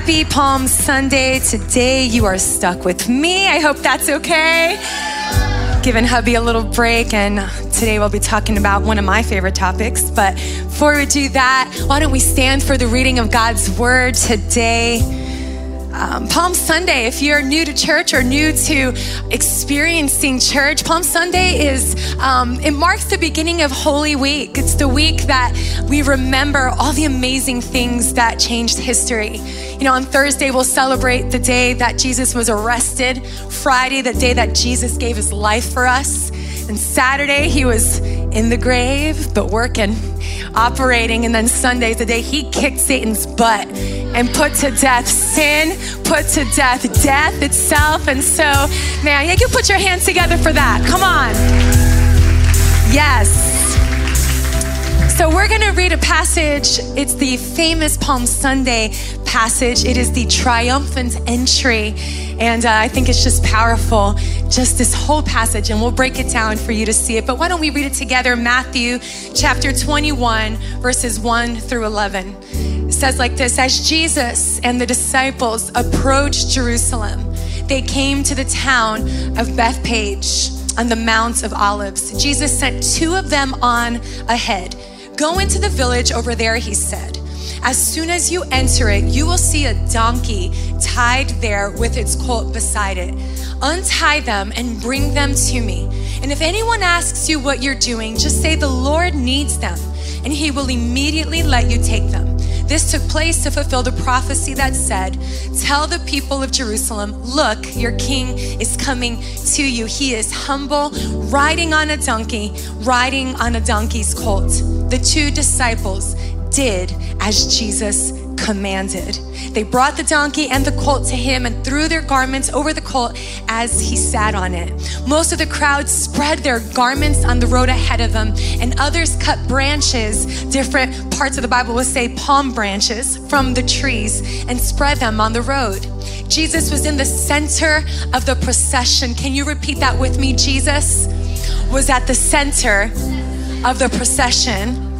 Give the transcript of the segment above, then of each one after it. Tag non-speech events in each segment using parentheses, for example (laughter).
Happy Palm Sunday. Today you are stuck with me. I hope that's okay. Giving hubby a little break, and today we'll be talking about one of my favorite topics. But before we do that, why don't we stand for the reading of God's word today? Um, Palm Sunday, if you're new to church or new to experiencing church, Palm Sunday is, um, it marks the beginning of Holy Week. It's the week that we remember all the amazing things that changed history. You know, on Thursday, we'll celebrate the day that Jesus was arrested, Friday, the day that Jesus gave his life for us. And Saturday, he was in the grave, but working, operating. And then Sunday, the day he kicked Satan's butt and put to death sin, put to death death itself. And so, man, you can put your hands together for that. Come on. Yes. So, we're going to read a passage. It's the famous Palm Sunday passage. It is the triumphant entry. And uh, I think it's just powerful, just this whole passage. And we'll break it down for you to see it. But why don't we read it together? Matthew chapter 21, verses 1 through 11. It says like this As Jesus and the disciples approached Jerusalem, they came to the town of Bethphage on the Mount of Olives. Jesus sent two of them on ahead. Go into the village over there, he said. As soon as you enter it, you will see a donkey tied there with its colt beside it. Untie them and bring them to me. And if anyone asks you what you're doing, just say the Lord needs them, and he will immediately let you take them. This took place to fulfill the prophecy that said, Tell the people of Jerusalem, look, your king is coming to you. He is humble, riding on a donkey, riding on a donkey's colt. The two disciples did as Jesus commanded. They brought the donkey and the colt to him and threw their garments over the colt as he sat on it. Most of the crowd spread their garments on the road ahead of them, and others cut branches, different parts of the Bible will say palm branches, from the trees and spread them on the road. Jesus was in the center of the procession. Can you repeat that with me? Jesus was at the center of the procession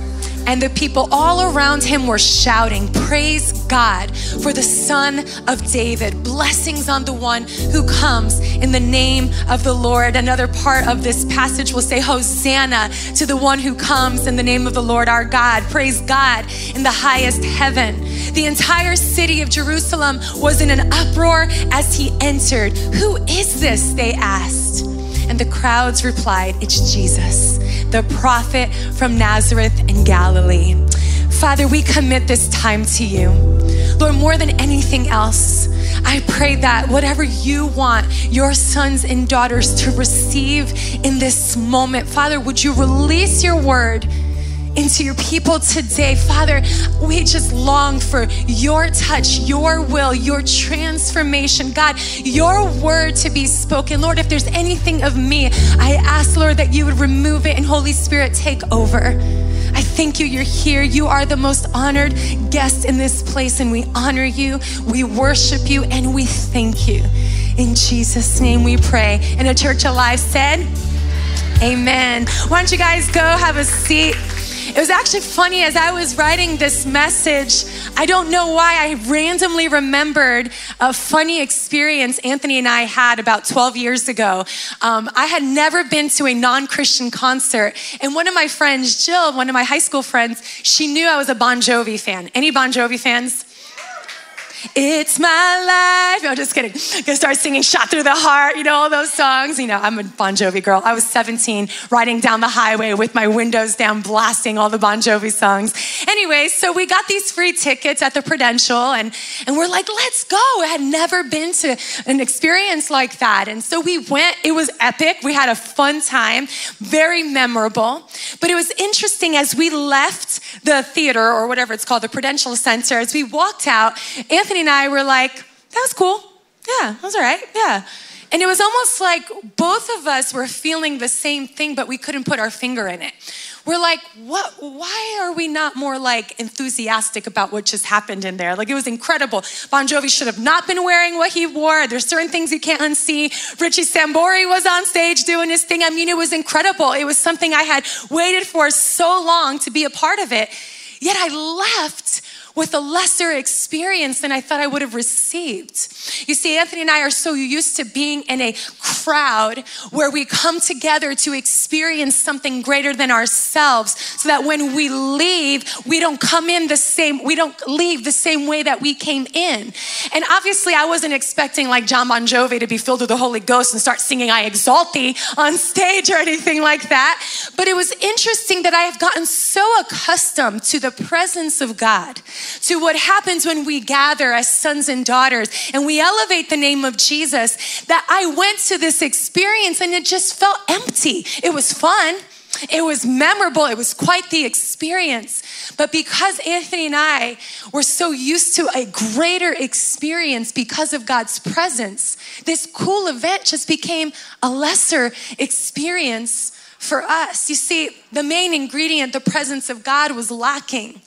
and the people all around him were shouting, Praise God for the Son of David. Blessings on the one who comes in the name of the Lord. Another part of this passage will say, Hosanna to the one who comes in the name of the Lord our God. Praise God in the highest heaven. The entire city of Jerusalem was in an uproar as he entered. Who is this? They asked. And the crowds replied, It's Jesus, the prophet from Nazareth in Galilee. Father, we commit this time to you. Lord, more than anything else, I pray that whatever you want your sons and daughters to receive in this moment, Father, would you release your word? Into your people today. Father, we just long for your touch, your will, your transformation. God, your word to be spoken. Lord, if there's anything of me, I ask, Lord, that you would remove it and Holy Spirit take over. I thank you, you're here. You are the most honored guest in this place, and we honor you, we worship you, and we thank you. In Jesus' name we pray. And a church alive said, Amen. Why don't you guys go have a seat? It was actually funny as I was writing this message. I don't know why I randomly remembered a funny experience Anthony and I had about 12 years ago. Um, I had never been to a non Christian concert, and one of my friends, Jill, one of my high school friends, she knew I was a Bon Jovi fan. Any Bon Jovi fans? It's my life. No, just kidding. Gonna start singing Shot Through the Heart, you know, all those songs. You know, I'm a Bon Jovi girl. I was 17 riding down the highway with my windows down, blasting all the Bon Jovi songs. Anyway, so we got these free tickets at the Prudential and, and we're like, let's go. I had never been to an experience like that. And so we went. It was epic. We had a fun time, very memorable. But it was interesting as we left the theater or whatever it's called, the Prudential Center, as we walked out, Anthony and I were like, that was cool. Yeah, that was all right. Yeah. And it was almost like both of us were feeling the same thing, but we couldn't put our finger in it. We're like, what? Why are we not more like enthusiastic about what just happened in there? Like it was incredible. Bon Jovi should have not been wearing what he wore. There's certain things you can't unsee. Richie Sambora was on stage doing his thing. I mean, it was incredible. It was something I had waited for so long to be a part of it. Yet I left with a lesser experience than I thought I would have received. You see, Anthony and I are so used to being in a crowd where we come together to experience something greater than ourselves so that when we leave, we don't come in the same, we don't leave the same way that we came in. And obviously, I wasn't expecting like John Bon Jovi to be filled with the Holy Ghost and start singing I Exalt Thee on stage or anything like that. But it was interesting that I have gotten so accustomed to the presence of God to what happens when we gather as sons and daughters and we elevate the name of Jesus that I went to this experience and it just felt empty. It was fun. It was memorable. It was quite the experience. But because Anthony and I were so used to a greater experience because of God's presence, this cool event just became a lesser experience for us. You see, the main ingredient, the presence of God, was lacking.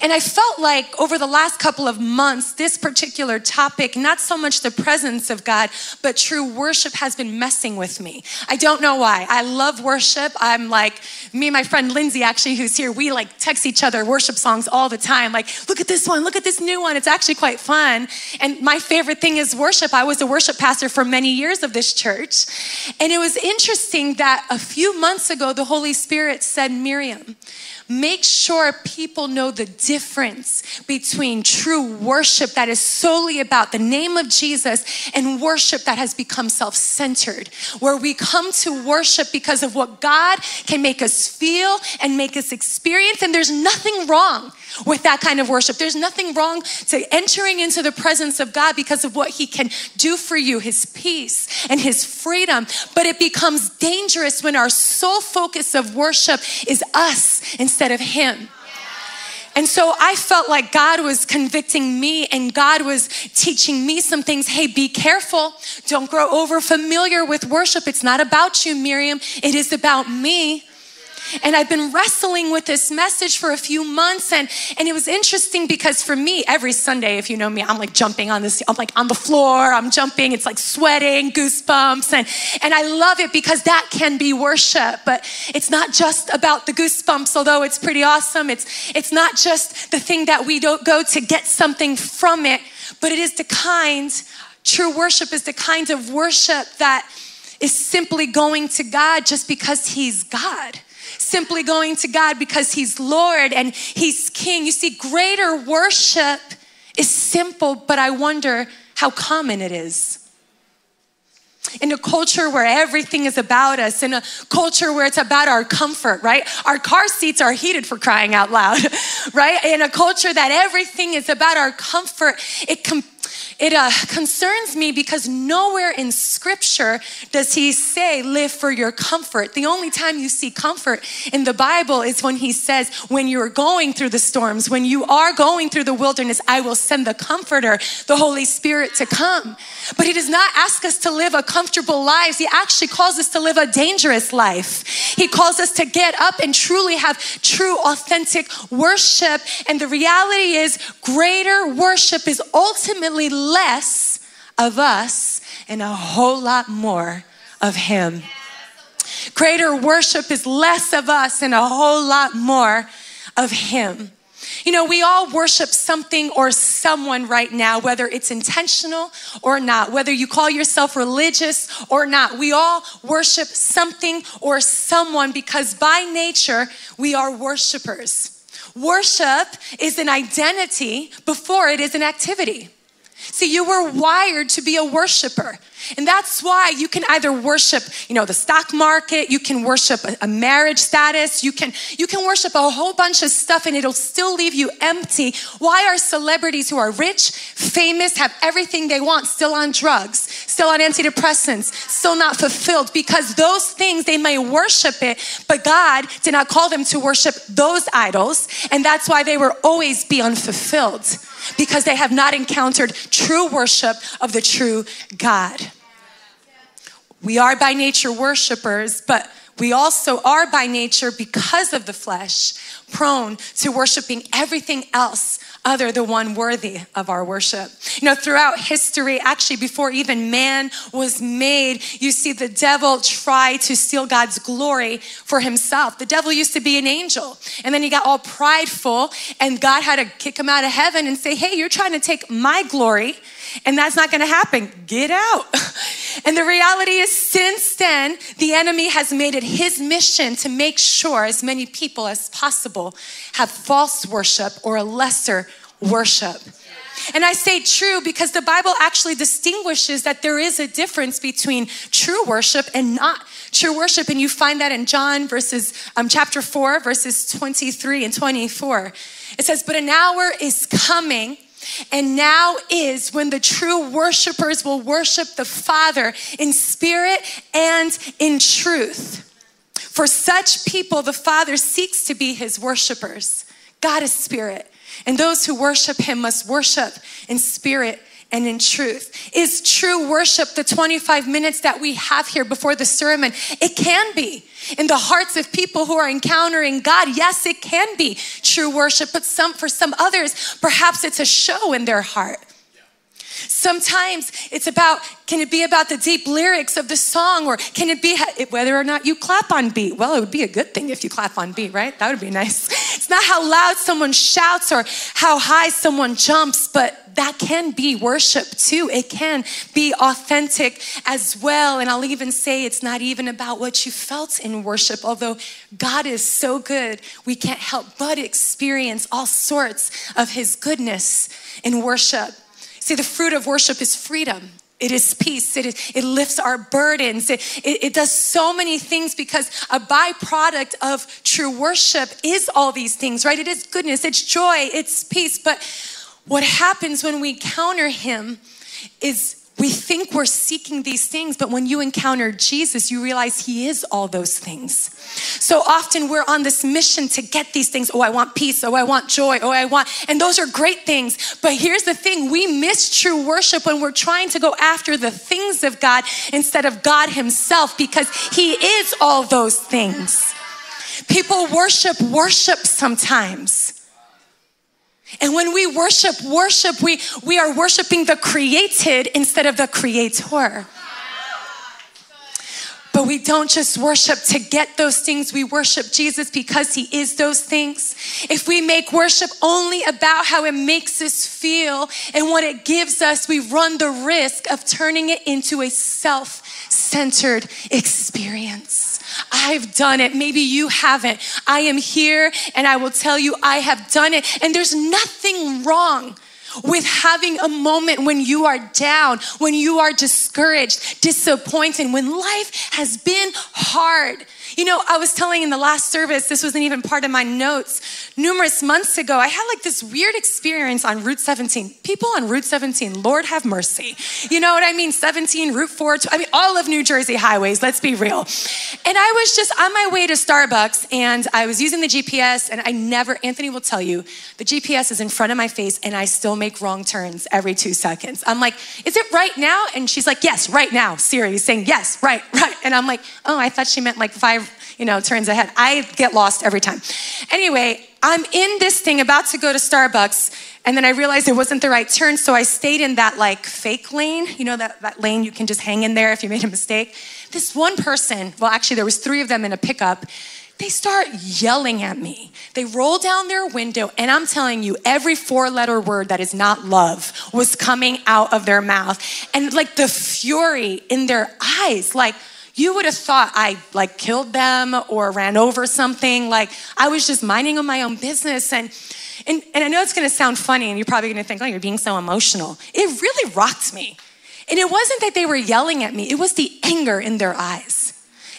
And I felt like over the last couple of months, this particular topic, not so much the presence of God, but true worship has been messing with me. I don't know why. I love worship. I'm like, me and my friend Lindsay, actually, who's here, we like text each other worship songs all the time. Like, look at this one, look at this new one. It's actually quite fun. And my favorite thing is worship. I was a worship pastor for many years of this church. And it was interesting that a few months ago, the Holy Spirit said, Miriam, Make sure people know the difference between true worship that is solely about the name of Jesus and worship that has become self centered, where we come to worship because of what God can make us feel and make us experience. And there's nothing wrong with that kind of worship. There's nothing wrong to entering into the presence of God because of what He can do for you, His peace and His freedom. But it becomes dangerous when our sole focus of worship is us instead of Him. And so I felt like God was convicting me and God was teaching me some things. Hey, be careful. Don't grow over familiar with worship. It's not about you, Miriam. It is about me. And I've been wrestling with this message for a few months. And, and it was interesting because for me, every Sunday, if you know me, I'm like jumping on this, I'm like on the floor, I'm jumping, it's like sweating, goosebumps. And, and I love it because that can be worship. But it's not just about the goosebumps, although it's pretty awesome. It's, it's not just the thing that we don't go to get something from it, but it is the kind, true worship is the kind of worship that is simply going to God just because He's God simply going to God because He's Lord and He's King. You see, greater worship is simple, but I wonder how common it is. In a culture where everything is about us, in a culture where it's about our comfort, right? Our car seats are heated for crying out loud, (laughs) right? In a culture that everything is about our comfort, it can it uh, concerns me because nowhere in scripture does he say, live for your comfort. The only time you see comfort in the Bible is when he says, when you're going through the storms, when you are going through the wilderness, I will send the comforter, the Holy Spirit, to come. But he does not ask us to live a comfortable life. He actually calls us to live a dangerous life. He calls us to get up and truly have true, authentic worship. And the reality is, greater worship is ultimately less of us and a whole lot more of Him. Greater worship is less of us and a whole lot more of Him. You know, we all worship something or someone right now, whether it's intentional or not, whether you call yourself religious or not. We all worship something or someone because by nature we are worshipers. Worship is an identity before it is an activity. See, you were wired to be a worshiper. And that's why you can either worship, you know, the stock market, you can worship a, marriage status, you can you can worship a whole bunch of stuff and it'll still leave you empty. Why are celebrities who are rich, famous, have everything they want still on drugs, still on antidepressants, still not fulfilled because those things they may worship it, but God did not call them to worship those idols. And that's why they will always be unfulfilled because they have not encountered true worship of the true God. We are by nature worshipers, but we also are by nature, because of the flesh, prone to worshiping everything else other the one worthy of our worship. You know, throughout history, actually, before even man was made, you see the devil try to steal God's glory for himself. The devil used to be an angel, and then he got all prideful, and God had to kick him out of heaven and say, Hey, you're trying to take my glory and that's not gonna happen. Get out. And the reality is, since then, the enemy has made it his mission to make sure as many people as possible have false worship or a lesser worship. And I say true because the Bible actually distinguishes that there is a difference between true worship and not true worship. And you find that in John verses, um, chapter 4, verses 23 and 24. It says, But an hour is coming and now is when the true worshipers will worship the Father in spirit and in truth. For such people, the Father seeks to be his worshipers. God is spirit, and those who worship him must worship in spirit and in truth. Is true worship the 25 minutes that we have here before the sermon? It can be. In the hearts of people who are encountering God, yes, it can be true worship, but some for some others, perhaps it's a show in their heart. Sometimes it's about, can it be about the deep lyrics of the song or can it be whether or not you clap on beat? Well, it would be a good thing if you clap on beat, right? That would be nice. (laughs) It's not how loud someone shouts or how high someone jumps, but that can be worship too. It can be authentic as well. And I'll even say it's not even about what you felt in worship, although God is so good, we can't help but experience all sorts of His goodness in worship. See, the fruit of worship is freedom. It is peace. It, is, it lifts our burdens. It, it, it, does so many things because a byproduct of true worship is all these things, right? It is goodness, it's joy, it's peace. But what happens when we counter Him is we think we're seeking these things, but when you encounter Jesus, you realize He is all those things. So often we're on this mission to get these things. Oh, I want peace. Oh, I want joy. Oh, I want, and those are great things. But here's the thing we miss true worship when we're trying to go after the things of God instead of God Himself because He is all those things. People worship worship sometimes. And when we worship, worship, we, we are worshiping the created instead of the creator. But we don't just worship to get those things. We worship Jesus because he is those things. If we make worship only about how it makes us feel and what it gives us, we run the risk of turning it into a self centered experience. I've done it. Maybe you haven't. I am here and I will tell you I have done it. And there's nothing wrong with having a moment when you are down, when you are discouraged, disappointed, when life has been hard. You know, I was telling in the last service, this wasn't even part of my notes. Numerous months ago, I had like this weird experience on Route 17. People on Route 17, Lord have mercy. You know what I mean? 17, Route 4, I mean, all of New Jersey highways, let's be real. And I was just on my way to Starbucks and I was using the GPS, and I never, Anthony will tell you, the GPS is in front of my face and I still make wrong turns every two seconds. I'm like, is it right now? And she's like, yes, right now. Siri is saying, yes, right, right. And I'm like, oh, I thought she meant like five (laughs) you know, turns ahead. I get lost every time. Anyway, I'm in this thing about to go to Starbucks, and then I realized it wasn't the right turn, so I stayed in that like fake lane, you know, that, that lane you can just hang in there if you made a mistake. This one person, well, actually, there was three of them in a pickup they start yelling at me. They roll down their window, and I'm telling you, every four letter word that is not love was coming out of their mouth. And like the fury in their eyes, like, you would have thought I like killed them or ran over something. Like I was just minding my own business. And, and, and I know it's gonna sound funny and you're probably gonna think, oh, you're being so emotional. It really rocked me. And it wasn't that they were yelling at me, it was the anger in their eyes.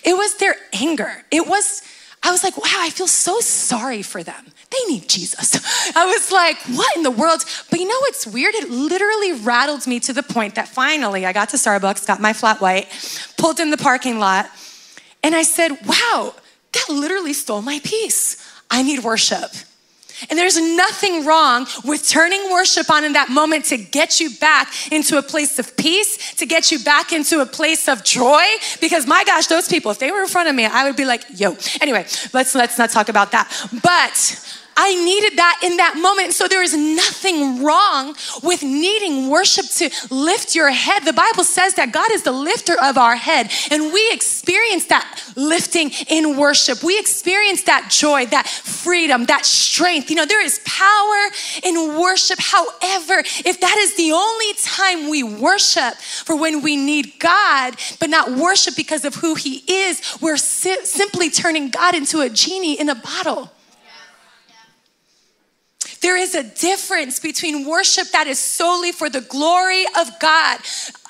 It was their anger. It was, I was like, wow, I feel so sorry for them. They need Jesus. (laughs) I was like, what in the world? But you know what's weird? It literally rattled me to the point that finally I got to Starbucks, got my flat white, pulled in the parking lot, and I said, wow, that literally stole my peace. I need worship. And there's nothing wrong with turning worship on in that moment to get you back into a place of peace, to get you back into a place of joy. Because my gosh, those people, if they were in front of me, I would be like, yo. Anyway, let's let's not talk about that. But I needed that in that moment. So there is nothing wrong with needing worship to lift your head. The Bible says that God is the lifter of our head, and we experience that lifting in worship. We experience that joy, that freedom, that strength. You know, there is power in worship. However, if that is the only time we worship for when we need God, but not worship because of who He is, we're si- simply turning God into a genie in a bottle. There is a difference between worship that is solely for the glory of God,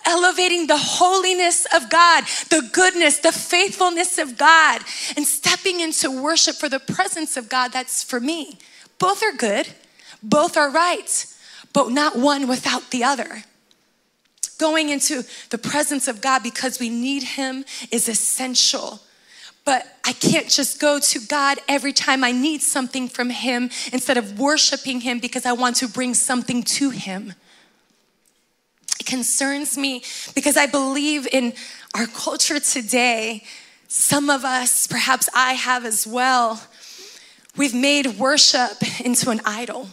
elevating the holiness of God, the goodness, the faithfulness of God, and stepping into worship for the presence of God that's for me. Both are good, both are right, but not one without the other. Going into the presence of God because we need Him is essential but I can't just go to God every time I need something from Him instead of worshiping Him because I want to bring something to Him. It concerns me because I believe in our culture today. Some of us, perhaps I have as well, we've made worship into an idol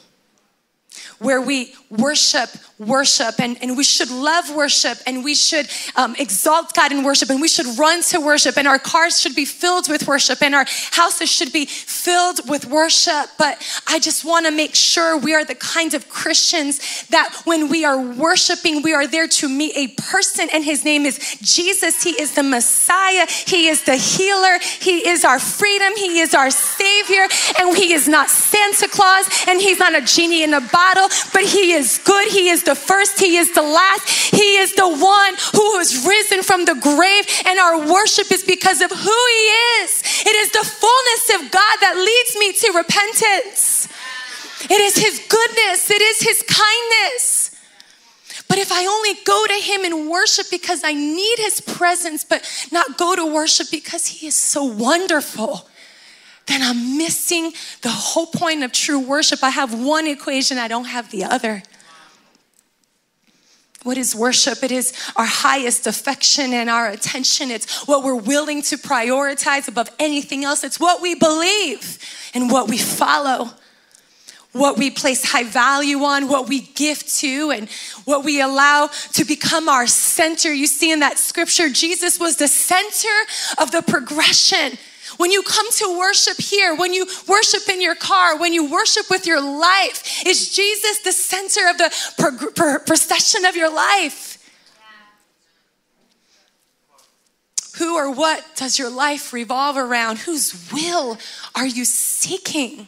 where we worship, worship, and, and we should love worship, and we should um, exalt God in worship, and we should run to worship, and our cars should be filled with worship, and our houses should be filled with worship. But I just want to make sure we are the kinds of Christians that when we are worshiping, we are there to meet a person, and his name is Jesus. He is the Messiah, He is the healer, He is our freedom, He is our Savior, and He is not Santa Claus, and He's not a genie in a bottle but He is good. He is the first, He is the last. He is the one who has risen from the grave, and our worship is because of who He is. It is the fullness of God that leads me to repentance. It is His goodness, it is His kindness. But if I only go to Him and worship because I need His presence, but not go to worship because He is so wonderful, then I'm missing the whole point of true worship. I have one equation, I don't have the other. What is worship? It is our highest affection and our attention. It's what we're willing to prioritize above anything else. It's what we believe and what we follow, what we place high value on, what we give to, and what we allow to become our center. You see in that scripture, Jesus was the center of the progression when you come to worship here, when you worship in your car, when you worship with your life, is Jesus the center of the procession of your life? Who or what does your life revolve around? Whose will are you seeking?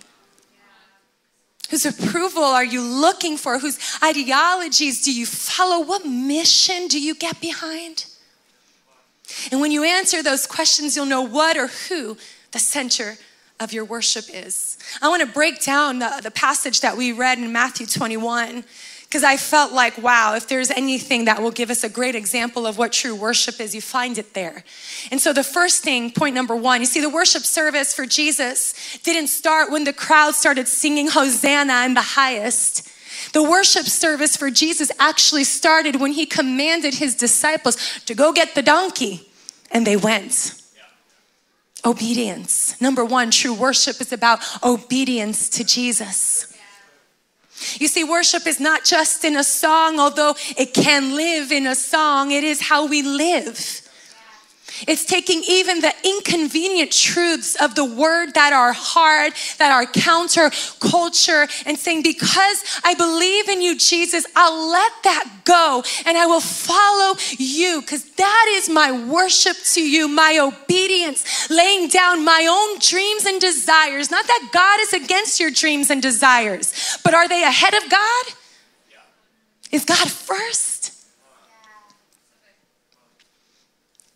Whose approval are you looking for? Whose ideologies do you follow? What mission do you get behind? And when you answer those questions, you'll know what or who the center of your worship is. I want to break down the, the passage that we read in Matthew 21 because I felt like, wow, if there's anything that will give us a great example of what true worship is, you find it there. And so, the first thing, point number one, you see, the worship service for Jesus didn't start when the crowd started singing Hosanna in the highest. The worship service for Jesus actually started when he commanded his disciples to go get the donkey, and they went. Obedience. Number one, true worship is about obedience to Jesus. You see, worship is not just in a song, although it can live in a song, it is how we live. It's taking even the inconvenient truths of the word that are hard, that are counter culture, and saying, Because I believe in you, Jesus, I'll let that go and I will follow you because that is my worship to you, my obedience, laying down my own dreams and desires. Not that God is against your dreams and desires, but are they ahead of God? Is God first?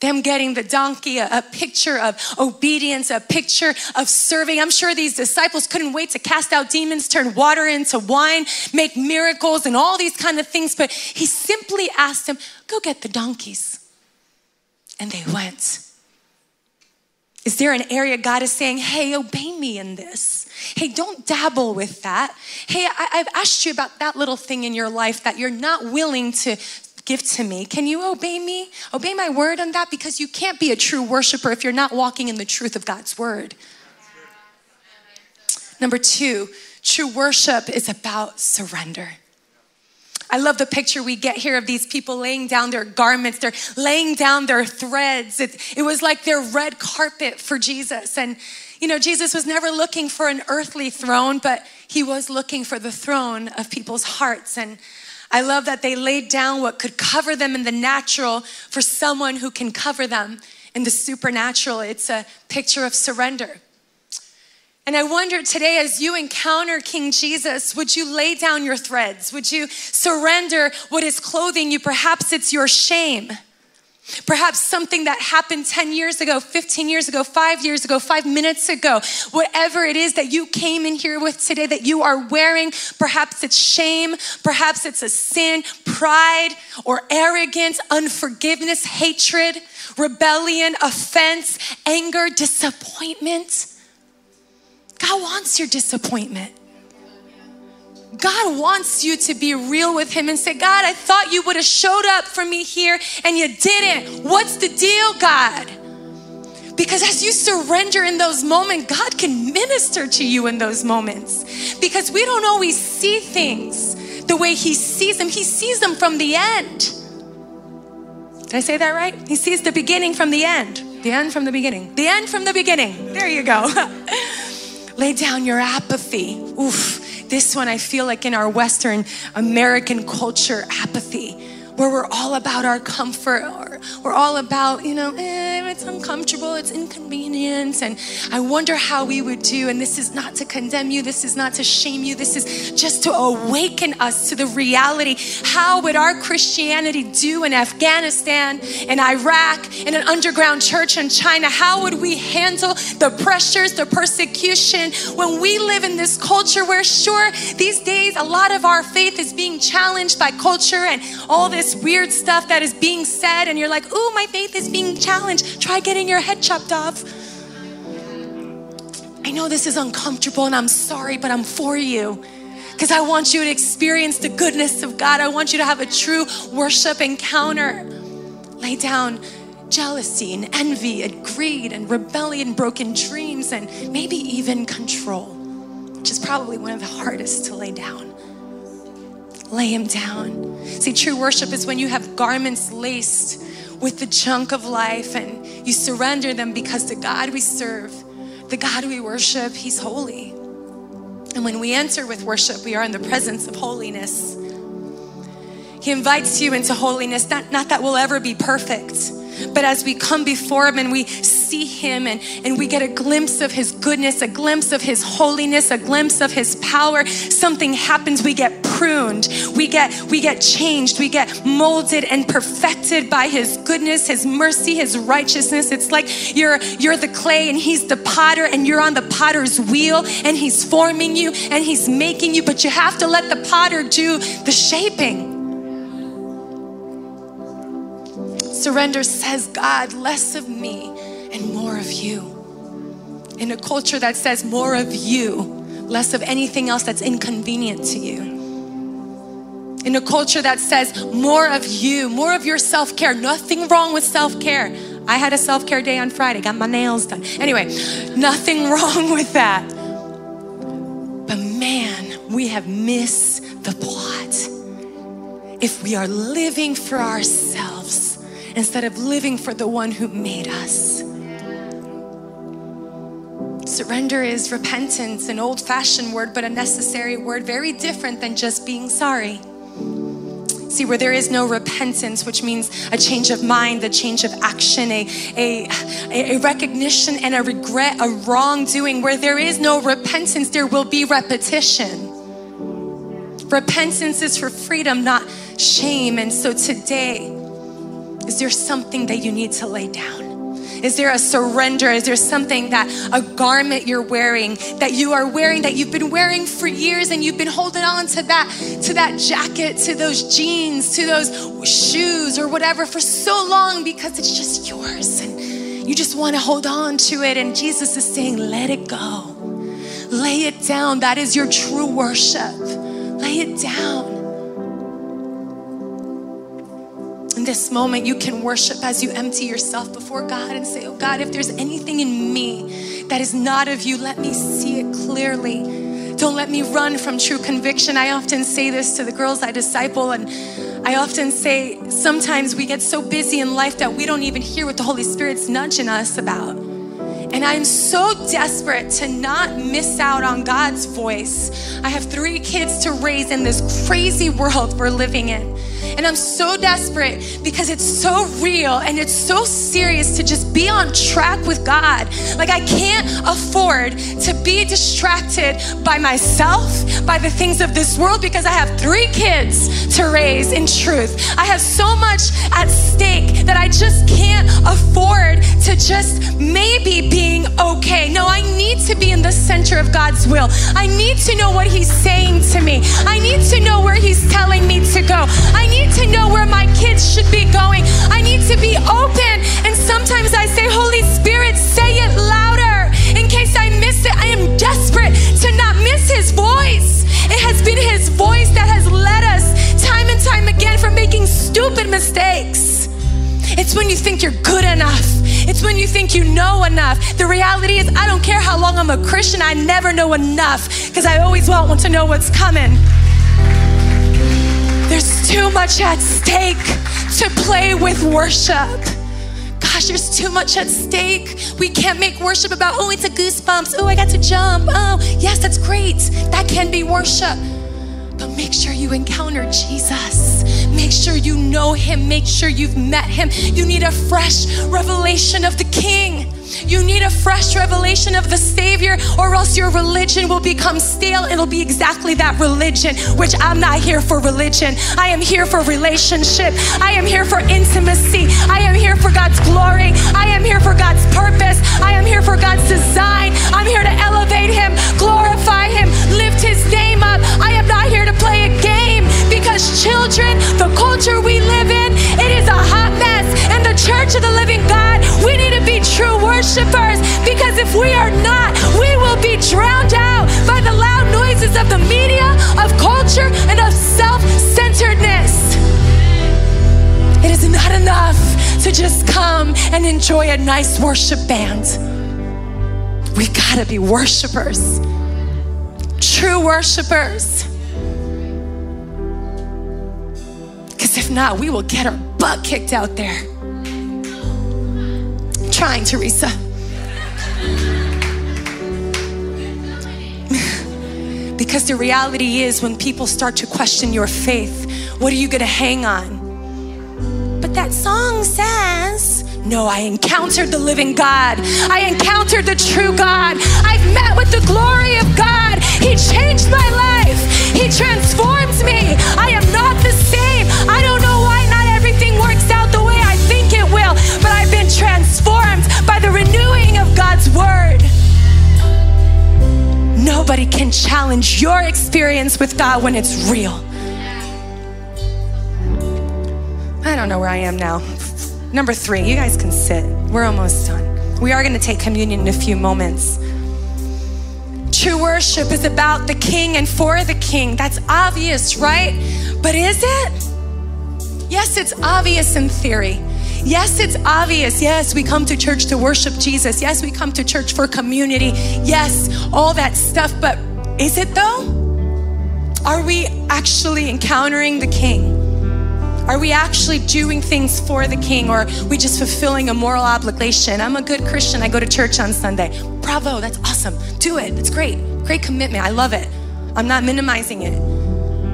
Them getting the donkey, a, a, picture of obedience, a picture of serving. I'm sure these disciples couldn't wait to cast out demons, turn water into wine, make miracles, and all these kind of things. But he simply asked them, Go get the donkeys. And they went. Is there an area God is saying, Hey, obey me in this? Hey, don't dabble with that. Hey, I, have asked you about that little thing in your life that you're not willing to give to me. Can you obey me? Obey my word on that because you can't be a true worshiper if you're not walking in the truth of God's word. Number two, true worship is about surrender. I love the picture we get here of these people laying down their garments, they're laying down their threads. It, it was like their red carpet for Jesus. And, you know, Jesus was never looking for an earthly throne, but he was looking for the throne of people's hearts. And I love that they laid down what could cover them in the natural for someone who can cover them in the supernatural. It's a picture of surrender. And I wonder today, as you encounter King Jesus, would you lay down your threads? Would you surrender what is clothing you? Perhaps it's your shame. Perhaps something that happened 10 years ago, 15 years ago, five years ago, five minutes ago, whatever it is that you came in here with today that you are wearing, perhaps it's shame, perhaps it's a sin, pride, or arrogance, unforgiveness, hatred, rebellion, offense, anger, disappointment. God wants your disappointment. God wants you to be real with Him and say, God, I thought you would have showed up for me here and you didn't. What's the deal, God? Because as you surrender in those moments, God can minister to you in those moments. Because we don't always see things the way He sees them, He sees them from the end. Did I say that right? He sees the beginning from the end, the end from the beginning, the end from the beginning. There you go. (laughs) Lay down your apathy. Oof this one, I feel like in our Western American culture, apathy, where we're all about our comfort or we're all about, you know, eh, it's uncomfortable, it's inconvenient. And I wonder how we would do. And this is not to condemn you, this is not to shame you, this is just to awaken us to the reality. How would our Christianity do in Afghanistan, in Iraq, in an underground church in China? How would we handle the pressures, the persecution when we live in this culture where, sure, these days a lot of our faith is being challenged by culture and all this weird stuff that is being said? And you're like, ooh, my faith is being challenged. Try getting your head chopped off. I know this is uncomfortable and I'm sorry, but I'm for you because I want you to experience the goodness of God. I want you to have a true worship encounter. Lay down jealousy and envy and greed and rebellion, broken dreams, and maybe even control, which is probably one of the hardest to lay down lay him down. See, true worship is when you have garments laced with the junk of life and you surrender them because the God we serve, the God we worship, He's holy. And when we enter with worship, we are in the presence of holiness. He invites you into holiness, not, not that we'll ever be perfect but as we come before Him and we see Him and, and we get a glimpse of His goodness, a glimpse of His holiness, a glimpse of His power, something happens. We get pruned, we get, we get changed, we get molded and perfected by His goodness, His mercy, His righteousness. It's like you're, you're the clay and He's the potter and you're on the potter's wheel and He's forming you and He's making you, but you have to let the potter do the shaping. Surrender says, God, less of me and more of you. In a culture that says more of you, less of anything else that's inconvenient to you. In a culture that says more of you, more of your self care, nothing wrong with self care. I had a self care day on Friday, got my nails done. Anyway, nothing (laughs) wrong with that. But man, we have missed the plot. If we are living for ourselves, instead of living for the one who made us. Surrender is repentance, an old fashioned word, but a necessary word, very different than just being sorry. See, where there is no repentance, which means a change of mind, a change of action, a, a, a recognition and a regret, a wrongdoing, where there is no repentance, there will be repetition. Repentance is for freedom, not shame. And so today, Is there something that you need to lay down? Is there a surrender? Is there something that a garment you're wearing that you are wearing that you've been wearing for years and you've been holding on to that to that jacket, to those jeans, to those shoes or whatever for so long because it's just yours and you just want to hold on to it and Jesus is saying, "Let it go." Lay it down. That is your true worship. Lay it down. In this moment, you can worship as you empty yourself before God and say, Oh God, if there's anything in me that is not of you, let me see it clearly. Don't let me run from true conviction. I often say this to the girls I disciple, and I often say sometimes we get so busy in life that we don't even hear what the Holy Spirit's nudging us about. And I'm so desperate to not miss out on God's voice. I have three kids to raise in this crazy world we're living in. And I'm so desperate because it's so real and it's so serious to just be on track with God. Like, I can't afford to be distracted by myself, by the things of this world, because I have three kids to raise in truth. I have so much at stake that I just can't afford to just maybe being okay. No, I need to be in the center of God's will. I need to know what He's saying to me. I need to know where He's telling me to go. I need need to know where my kids should be going. I need to be open. And sometimes I say, Holy Spirit, say it louder in case I miss it. I am desperate to not miss His voice. It has been His voice that has led us time and time again from making stupid mistakes. It's when you think you're good enough. It's when you think you know enough. The reality is, I don't care how long I'm a Christian, I never know enough because I always want to know what's coming. There's too much at stake to play with worship. Gosh, there's too much at stake. We can't make worship about, oh, it's a goosebumps. Oh, I got to jump. Oh, yes, that's great. That can be worship. But make sure you encounter Jesus. Make sure you know him. Make sure you've met him. You need a fresh revelation of the King. You need a fresh revelation of the Savior, or else your religion will become stale. It'll be exactly that religion, which I'm not here for religion. I am here for relationship. I am here for intimacy. I am here for God's glory. I am here for God's purpose. I am here for God's design. I'm here to elevate Him, glorify Him, lift His name up. I am not here to play a game because children, the culture we live in, it is a hot mess. And the church of the living God, we need to be true worshipers because if we are not, we will be drowned out by the loud noises of the media, of culture, and of self centeredness. It is not enough to just come and enjoy a nice worship band. We gotta be worshipers, true worshipers. Because if not, we will get our butt kicked out there. I'm trying, Teresa. (laughs) because the reality is, when people start to question your faith, what are you gonna hang on? But that song says, no, I encountered the living God. I encountered the true God. I've met with the glory of God. He changed my life. He transformed me. I am not the same. The renewing of God's word. Nobody can challenge your experience with God when it's real. I don't know where I am now. Number three, you guys can sit. We're almost done. We are going to take communion in a few moments. True worship is about the king and for the king. That's obvious, right? But is it? Yes, it's obvious in theory. Yes, it's obvious. Yes, we come to church to worship Jesus. Yes, we come to church for community. Yes, all that stuff. But is it though? Are we actually encountering the king? Are we actually doing things for the king or are we just fulfilling a moral obligation? I'm a good Christian. I go to church on Sunday. Bravo, that's awesome. Do it. It's great. Great commitment. I love it. I'm not minimizing it.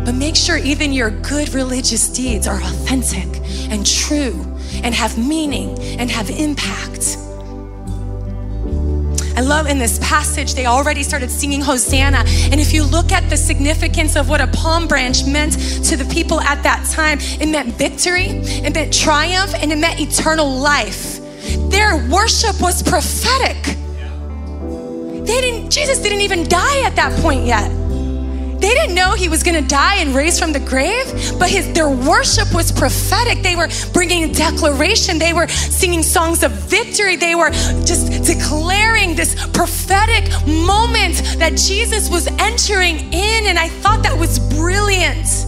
But make sure even your good religious deeds are authentic and true and have meaning and have impact. I love in this passage, they already started singing Hosanna. And if you look at the significance of what a palm branch meant to the people at that time, it meant victory, it meant triumph, and it meant eternal life. Their worship was prophetic. They didn't, Jesus didn't even die at that point yet. They didn't know he was going to die and raise from the grave, but his their worship was prophetic. They were bringing declaration. They were singing songs of victory. They were just declaring this prophetic moment that Jesus was entering in and I thought that was brilliant.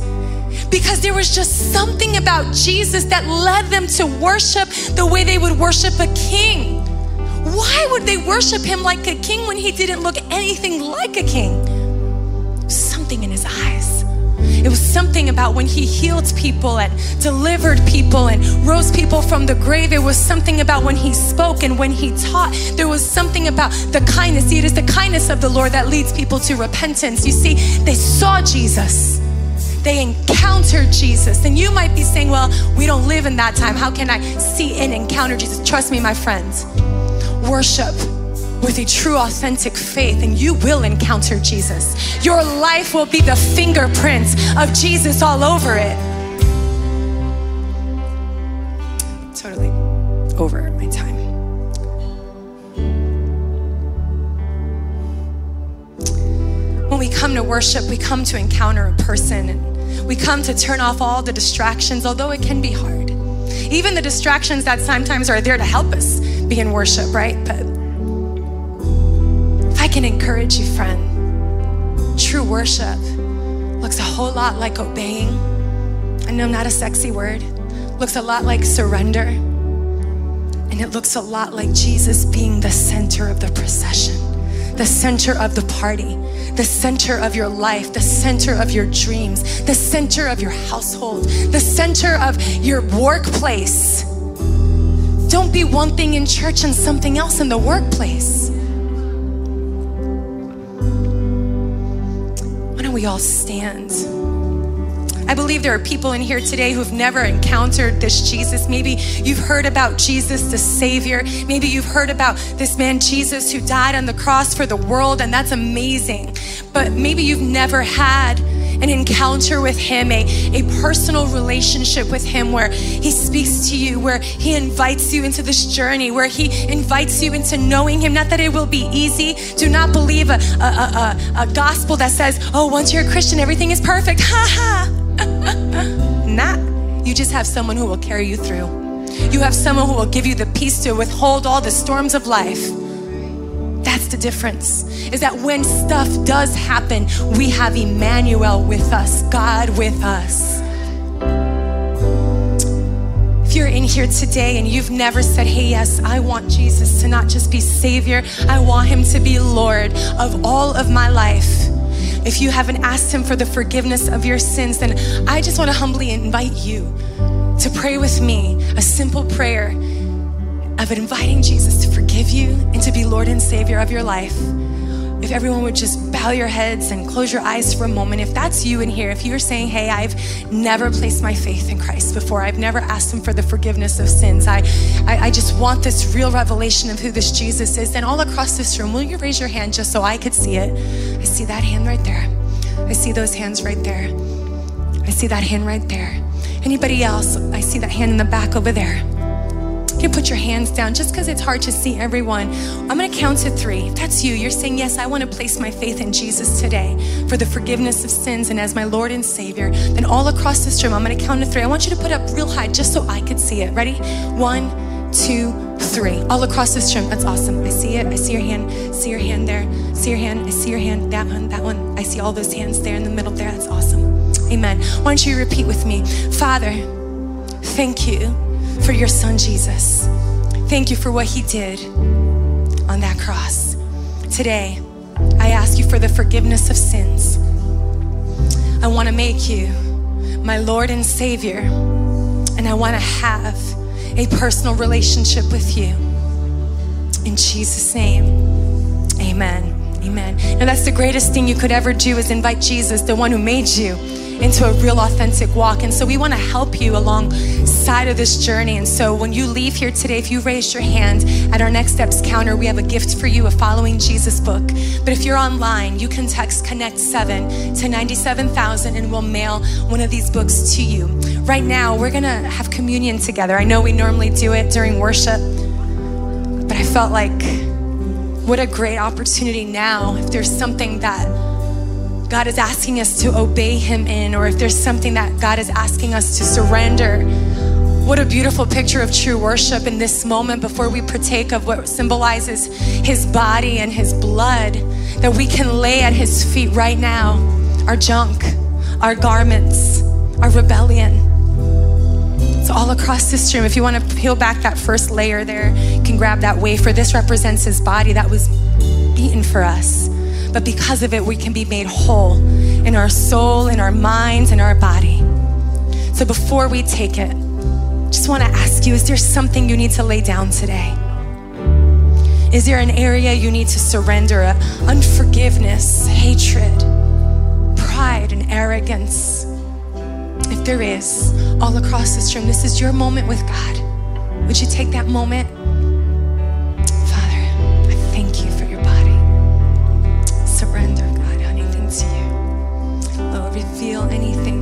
Because there was just something about Jesus that led them to worship the way they would worship a king. Why would they worship him like a king when he didn't look anything like a king? Something in his eyes. It was something about when he healed people and delivered people and rose people from the grave. It was something about when he spoke and when he taught. There was something about the kindness. See, it is the kindness of the Lord that leads people to repentance. You see, they saw Jesus. They encountered Jesus. And you might be saying, well, we don't live in that time. How can I see and encounter Jesus? Trust me, my friends worship with a true, authentic faith, and you will encounter Jesus. Your life will be the fingerprints of Jesus all over it. Totally over my time. When we come to worship, we come to encounter a person, and we come to turn off all the distractions, although it can be hard. Even the distractions that sometimes are there to help us be in worship, right? But I can encourage you, friend, true worship looks a whole lot like obeying. I know not a sexy word, looks a lot like surrender. And it looks a lot like Jesus being the center of the procession, the center of the party, the center of your life, the center of your dreams, the center of your household, the center of your workplace. Don't be one thing in church and something else in the workplace. We all stand? I believe there are people in here today who've never encountered this Jesus. Maybe you've heard about Jesus, the Savior. Maybe you've heard about this man, Jesus, who died on the cross for the world, and that's amazing. But maybe you've never had an encounter with Him, a, a personal relationship with Him where He speaks to you, where He invites you into this journey, where He invites you into knowing Him. Not that it will be easy. Do not believe a, a, a, a gospel that says, oh, once you're a Christian, everything is perfect. Ha ha. (laughs) Not. You just have someone who will carry you through. You have someone who will give you the peace to withhold all the storms of life. That's the difference. Is that when stuff does happen, we have Emmanuel with us, God with us. If you're in here today and you've never said, Hey, yes, I want Jesus to not just be Savior, I want Him to be Lord of all of my life. If you haven't asked Him for the forgiveness of your sins, then I just want to humbly invite you to pray with me a simple prayer of inviting Jesus to forgive you and to be Lord and Savior of your life. If everyone would just bow your heads and close your eyes for a moment, if that's you in here, if you're saying, Hey, I've never placed my faith in Christ before, I've never asked Him for the forgiveness of sins, I, I, I just want this real revelation of who this Jesus is, then all across this room, will you raise your hand just so I could see it? I see that hand right there. I see those hands right there. I see that hand right there. Anybody else? I see that hand in the back over there. You can put your hands down just because it's hard to see everyone. I'm going to count to three. If that's you, you're saying, Yes, I want to place my faith in Jesus today for the forgiveness of sins and as my Lord and Savior. Then, all across this room, I'm going to count to three. I want you to put up real high just so I could see it. Ready? One, two, three. All across this room. That's awesome. I see it. I see your hand. See your hand there. See your hand. I see your hand. That one. That one. I see all those hands there in the middle there. That's awesome. Amen. Why don't you repeat with me? Father, thank you for your son Jesus. Thank you for what he did on that cross. Today, I ask you for the forgiveness of sins. I want to make you my Lord and Savior, and I want to have a personal relationship with you. In Jesus' name, amen. Amen. Now, that's the greatest thing you could ever do is invite Jesus, the one who made you, into a real authentic walk. And so we want to help you along side of this journey. And so when you leave here today, if you raise your hand at our Next Steps counter, we have a gift for you, a Following Jesus book. But if you're online, you can text Connect 7 to 97,000 and we'll mail one of these books to you. Right now, we're going to have communion together. I know we normally do it during worship, but I felt like what a great opportunity now if there's something that God is asking us to obey Him in, or if there's something that God is asking us to surrender. What a beautiful picture of true worship in this moment before we partake of what symbolizes His body and His blood, that we can lay at His feet right now our junk, our garments, our rebellion. It's all across this room. If you want to peel back that first layer there, you can grab that wafer. This represents His body that was beaten for us but because of it, we can be made whole in our soul, in our minds, in our body. So before we take it, just want to ask you is there something you need to lay down today? Is there an area you need to surrender? A Unforgiveness, hatred, pride, and arrogance? If there is, all across this room, this is your moment with God. Would you take that moment? feel anything that might be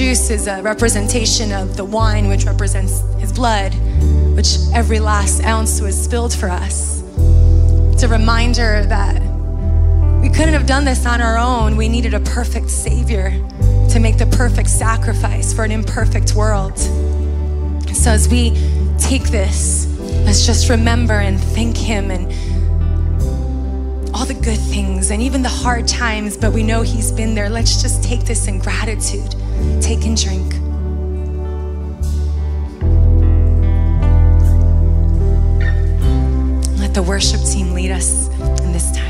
juice is a representation of the wine, which represents his blood which every last ounce was spilled for us. It's a reminder that we couldn't have done this on our own. We needed a perfect Savior to make the perfect sacrifice for an imperfect world. So as we take this, let's just remember and thank Him and all the good things and even the hard times, but we know He's been there. Let's just take this in gratitude. Take and drink. Let the worship team lead us in this time.